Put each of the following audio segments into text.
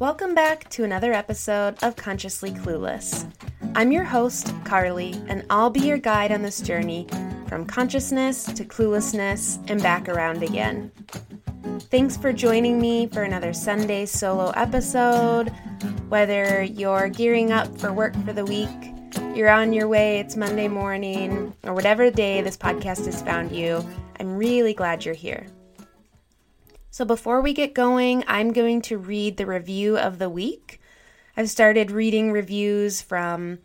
Welcome back to another episode of Consciously Clueless. I'm your host, Carly, and I'll be your guide on this journey from consciousness to cluelessness and back around again. Thanks for joining me for another Sunday solo episode. Whether you're gearing up for work for the week, you're on your way, it's Monday morning, or whatever day this podcast has found you, I'm really glad you're here. So, before we get going, I'm going to read the review of the week. I've started reading reviews from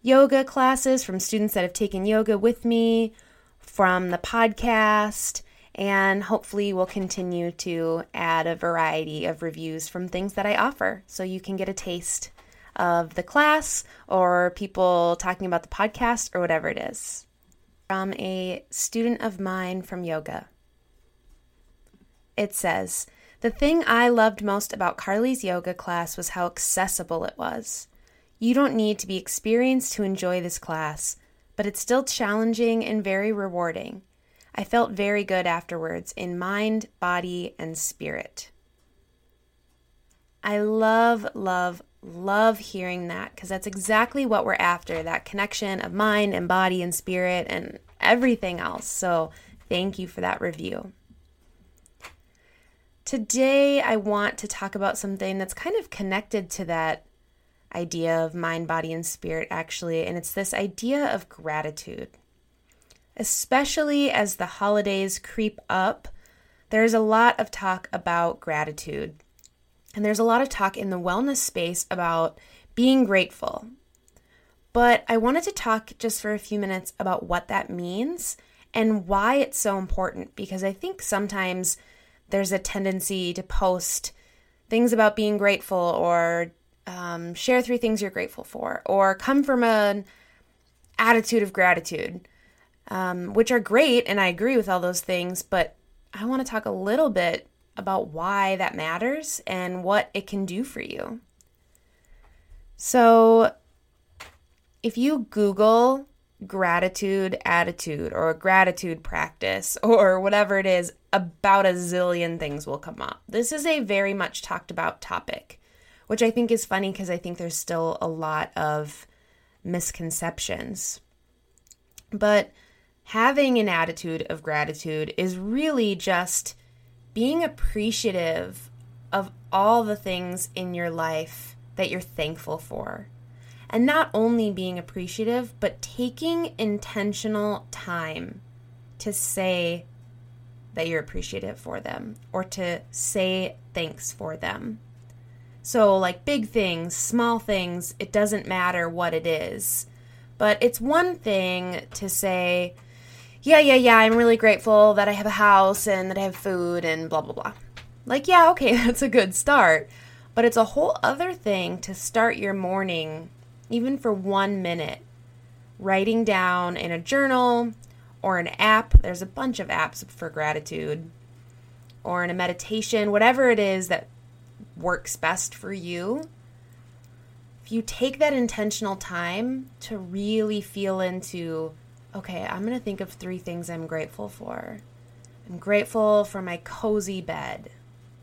yoga classes, from students that have taken yoga with me, from the podcast, and hopefully we'll continue to add a variety of reviews from things that I offer so you can get a taste of the class or people talking about the podcast or whatever it is. From a student of mine from yoga. It says, The thing I loved most about Carly's yoga class was how accessible it was. You don't need to be experienced to enjoy this class, but it's still challenging and very rewarding. I felt very good afterwards in mind, body, and spirit. I love, love, love hearing that because that's exactly what we're after that connection of mind and body and spirit and everything else. So, thank you for that review. Today, I want to talk about something that's kind of connected to that idea of mind, body, and spirit, actually, and it's this idea of gratitude. Especially as the holidays creep up, there's a lot of talk about gratitude. And there's a lot of talk in the wellness space about being grateful. But I wanted to talk just for a few minutes about what that means and why it's so important because I think sometimes there's a tendency to post things about being grateful or um, share three things you're grateful for or come from an attitude of gratitude, um, which are great. And I agree with all those things. But I want to talk a little bit about why that matters and what it can do for you. So, if you Google gratitude attitude or gratitude practice or whatever it is, about a zillion things will come up. This is a very much talked about topic, which I think is funny because I think there's still a lot of misconceptions. But having an attitude of gratitude is really just being appreciative of all the things in your life that you're thankful for. And not only being appreciative, but taking intentional time to say that you're appreciative for them or to say thanks for them. So, like big things, small things, it doesn't matter what it is. But it's one thing to say, yeah, yeah, yeah, I'm really grateful that I have a house and that I have food and blah, blah, blah. Like, yeah, okay, that's a good start. But it's a whole other thing to start your morning, even for one minute, writing down in a journal or an app. There's a bunch of apps for gratitude, or in a meditation, whatever it is that works best for you. If you take that intentional time to really feel into okay, I'm going to think of three things I'm grateful for. I'm grateful for my cozy bed.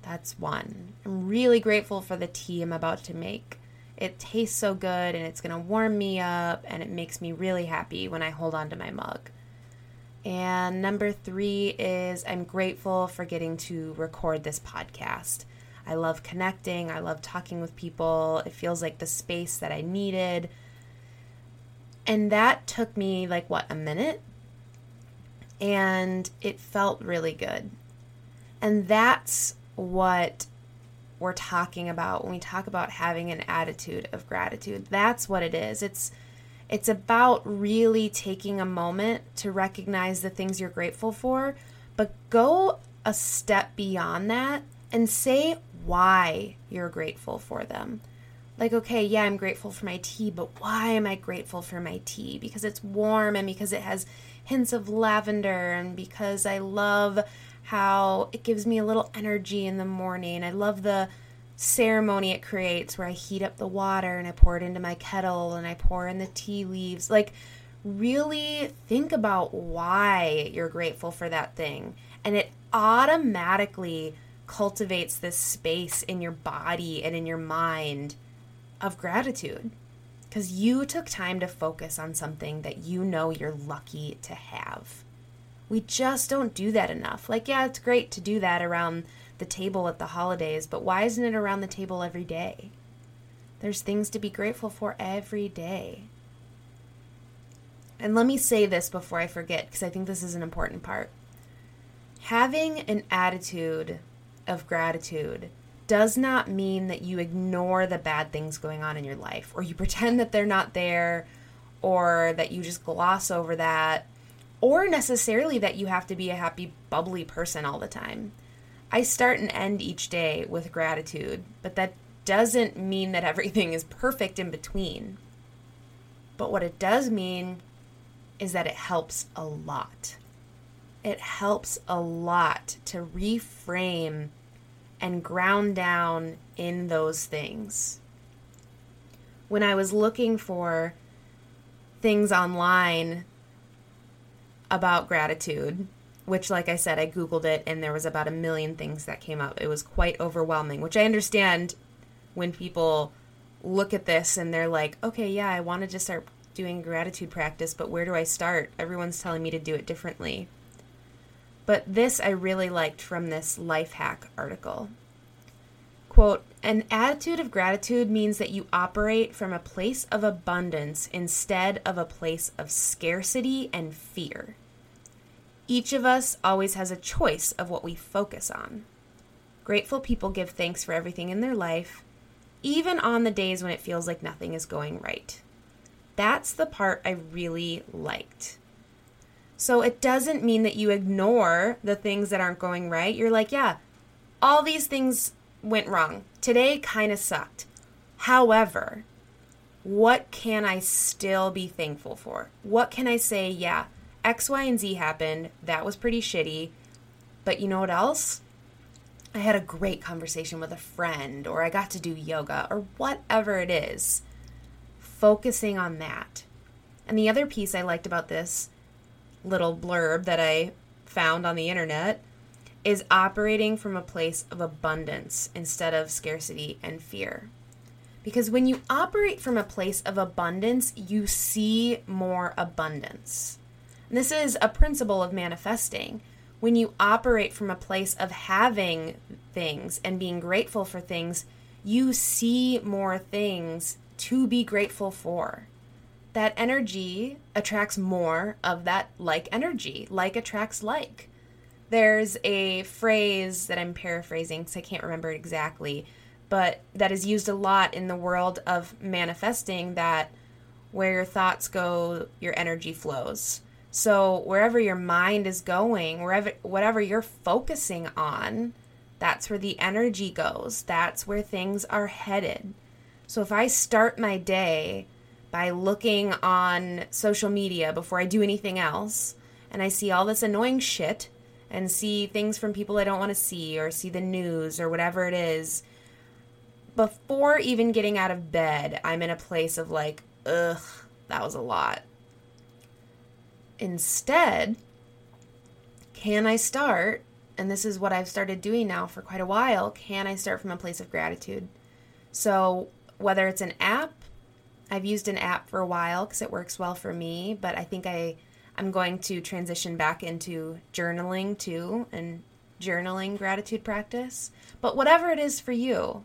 That's one. I'm really grateful for the tea I'm about to make. It tastes so good and it's going to warm me up and it makes me really happy when I hold on to my mug. And number three is I'm grateful for getting to record this podcast. I love connecting, I love talking with people. It feels like the space that I needed and that took me like what, a minute? And it felt really good. And that's what we're talking about when we talk about having an attitude of gratitude. That's what it is. It's it's about really taking a moment to recognize the things you're grateful for, but go a step beyond that and say why you're grateful for them like, okay, yeah, I'm grateful for my tea, but why am I grateful for my tea? Because it's warm and because it has hints of lavender and because I love how it gives me a little energy in the morning. I love the ceremony it creates where I heat up the water and I pour it into my kettle and I pour in the tea leaves. Like, really think about why you're grateful for that thing. And it automatically cultivates this space in your body and in your mind of gratitude because you took time to focus on something that you know you're lucky to have. We just don't do that enough. Like, yeah, it's great to do that around the table at the holidays, but why isn't it around the table every day? There's things to be grateful for every day. And let me say this before I forget, because I think this is an important part. Having an attitude of gratitude does not mean that you ignore the bad things going on in your life, or you pretend that they're not there, or that you just gloss over that, or necessarily that you have to be a happy, bubbly person all the time. I start and end each day with gratitude, but that doesn't mean that everything is perfect in between. But what it does mean is that it helps a lot. It helps a lot to reframe and ground down in those things. When I was looking for things online about gratitude, which, like I said, I Googled it and there was about a million things that came up. It was quite overwhelming, which I understand when people look at this and they're like, okay, yeah, I wanted to start doing gratitude practice, but where do I start? Everyone's telling me to do it differently. But this I really liked from this life hack article. Quote, an attitude of gratitude means that you operate from a place of abundance instead of a place of scarcity and fear. Each of us always has a choice of what we focus on. Grateful people give thanks for everything in their life even on the days when it feels like nothing is going right. That's the part I really liked. So it doesn't mean that you ignore the things that aren't going right. You're like, yeah, all these things went wrong. Today kind of sucked. However, what can I still be thankful for? What can I say, yeah, X, Y, and Z happened. That was pretty shitty. But you know what else? I had a great conversation with a friend, or I got to do yoga, or whatever it is, focusing on that. And the other piece I liked about this little blurb that I found on the internet is operating from a place of abundance instead of scarcity and fear. Because when you operate from a place of abundance, you see more abundance. And this is a principle of manifesting when you operate from a place of having things and being grateful for things, you see more things to be grateful for. That energy attracts more of that like energy. Like attracts like. There's a phrase that I'm paraphrasing because I can't remember it exactly, but that is used a lot in the world of manifesting that where your thoughts go, your energy flows. So wherever your mind is going, wherever whatever you're focusing on, that's where the energy goes. That's where things are headed. So if I start my day by looking on social media before I do anything else and I see all this annoying shit and see things from people I don't want to see or see the news or whatever it is, before even getting out of bed, I'm in a place of like, ugh, that was a lot. Instead, can I start, and this is what I've started doing now for quite a while, can I start from a place of gratitude? So, whether it's an app, I've used an app for a while because it works well for me, but I think I I'm going to transition back into journaling too and journaling gratitude practice. But whatever it is for you,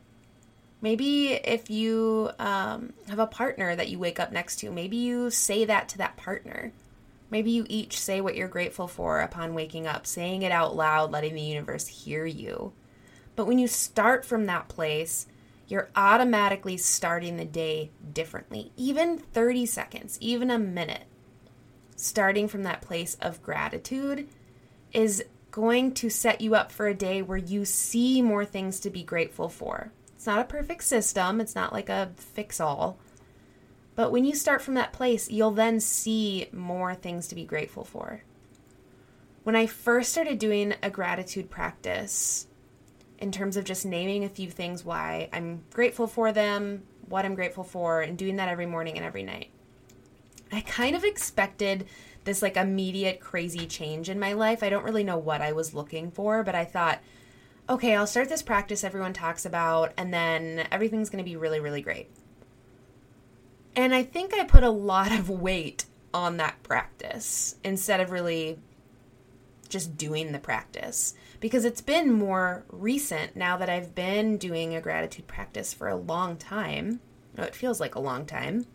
maybe if you um, have a partner that you wake up next to, maybe you say that to that partner. Maybe you each say what you're grateful for upon waking up, saying it out loud, letting the universe hear you. But when you start from that place, you're automatically starting the day differently. Even 30 seconds, even a minute, starting from that place of gratitude is going to set you up for a day where you see more things to be grateful for. It's not a perfect system, it's not like a fix all, but when you start from that place, you'll then see more things to be grateful for. When I first started doing a gratitude practice, in terms of just naming a few things why I'm grateful for them, what I'm grateful for, and doing that every morning and every night, I kind of expected this like immediate crazy change in my life. I don't really know what I was looking for, but I thought, okay, I'll start this practice everyone talks about, and then everything's going to be really, really great. And I think I put a lot of weight on that practice instead of really just doing the practice because it's been more recent now that I've been doing a gratitude practice for a long time. Oh, it feels like a long time.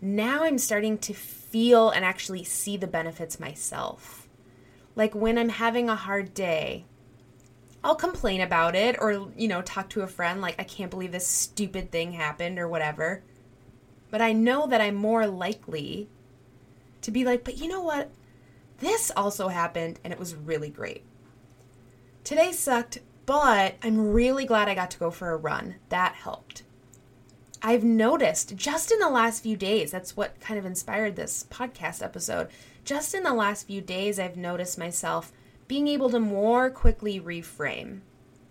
Now I'm starting to feel and actually see the benefits myself. Like when I'm having a hard day, I'll complain about it or, you know, talk to a friend like, I can't believe this stupid thing happened or whatever. But I know that I'm more likely to be like, but you know what? This also happened and it was really great. Today sucked, but I'm really glad I got to go for a run. That helped. I've noticed just in the last few days, that's what kind of inspired this podcast episode. Just in the last few days, I've noticed myself being able to more quickly reframe,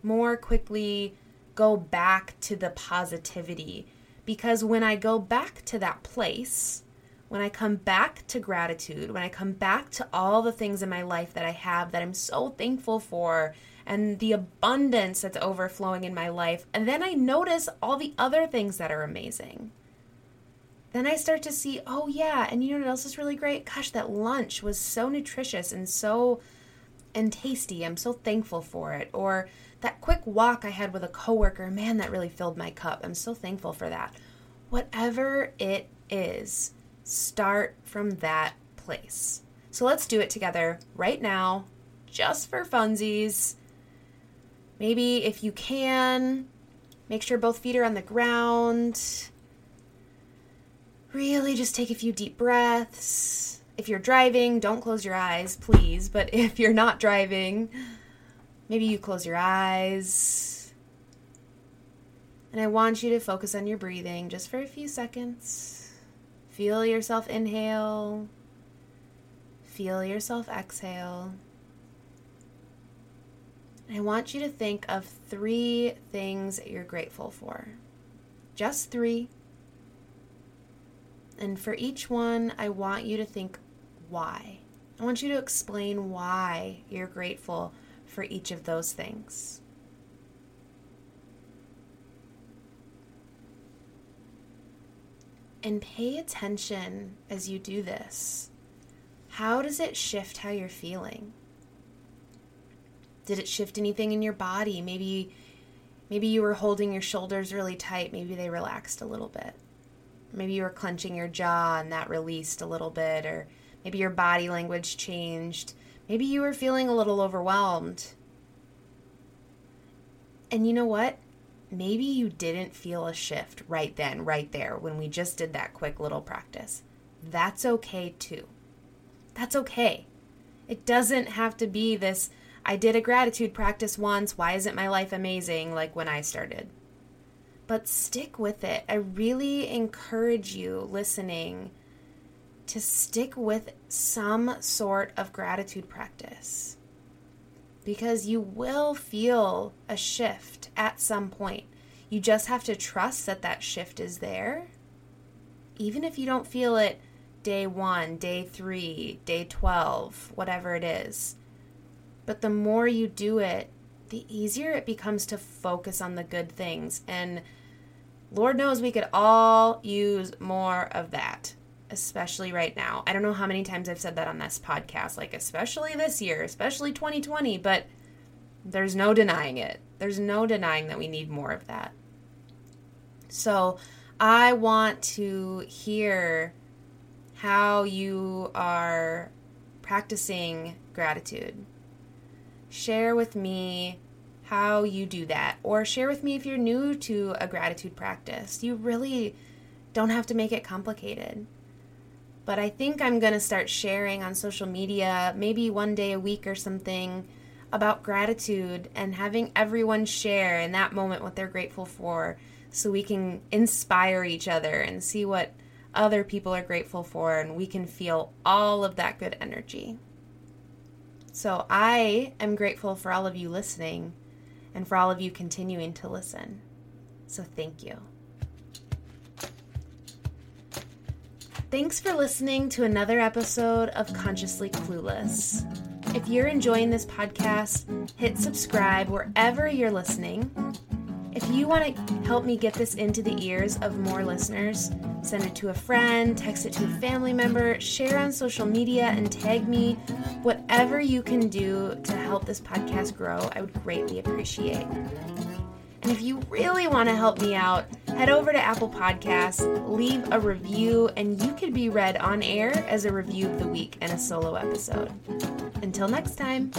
more quickly go back to the positivity. Because when I go back to that place, when I come back to gratitude, when I come back to all the things in my life that I have that I'm so thankful for, and the abundance that's overflowing in my life, and then I notice all the other things that are amazing. Then I start to see, oh yeah, and you know what else is really great? Gosh, that lunch was so nutritious and so and tasty. I'm so thankful for it. Or that quick walk I had with a coworker, man, that really filled my cup. I'm so thankful for that. Whatever it is, start from that place. So let's do it together right now, just for funsies. Maybe if you can, make sure both feet are on the ground. Really just take a few deep breaths if you're driving, don't close your eyes, please. But if you're not driving, maybe you close your eyes. And I want you to focus on your breathing just for a few seconds. Feel yourself inhale, feel yourself exhale. I want you to think of three things you're grateful for. Just three. And for each one, I want you to think why. I want you to explain why you're grateful for each of those things. And pay attention as you do this. How does it shift how you're feeling? Did it shift anything in your body? Maybe maybe you were holding your shoulders really tight, maybe they relaxed a little bit. Maybe you were clenching your jaw and that released a little bit or Maybe your body language changed. Maybe you were feeling a little overwhelmed. And you know what? Maybe you didn't feel a shift right then, right there, when we just did that quick little practice. That's okay too. That's okay. It doesn't have to be this I did a gratitude practice once, why isn't my life amazing like when I started? But stick with it. I really encourage you listening to stick with some sort of gratitude practice because you will feel a shift at some point. You just have to trust that that shift is there. Even if you don't feel it day one, day three, day 12, whatever it is. But the more you do it, the easier it becomes to focus on the good things. And Lord knows we could all use more of that especially right now. I don't know how many times I've said that on this podcast, like, especially this year, especially 2020, but there's no denying it. There's no denying that we need more of that. So I want to hear how you are practicing gratitude. Share with me how you do that, or share with me if you're new to a gratitude practice. You really don't have to make it complicated but I think I'm going to start sharing on social media, maybe one day a week or something, about gratitude and having everyone share in that moment what they're grateful for so we can inspire each other and see what other people are grateful for and we can feel all of that good energy. So I am grateful for all of you listening and for all of you continuing to listen. So thank you. Thanks for listening to another episode of Consciously Clueless. If you're enjoying this podcast, hit subscribe wherever you're listening. If you want to help me get this into the ears of more listeners, send it to a friend, text it to a family member, share on social media, and tag me. Whatever you can do to help this podcast grow, I would greatly appreciate. If you really want to help me out, head over to Apple Podcasts, leave a review, and you could be read on air as a review of the week and a solo episode. Until next time.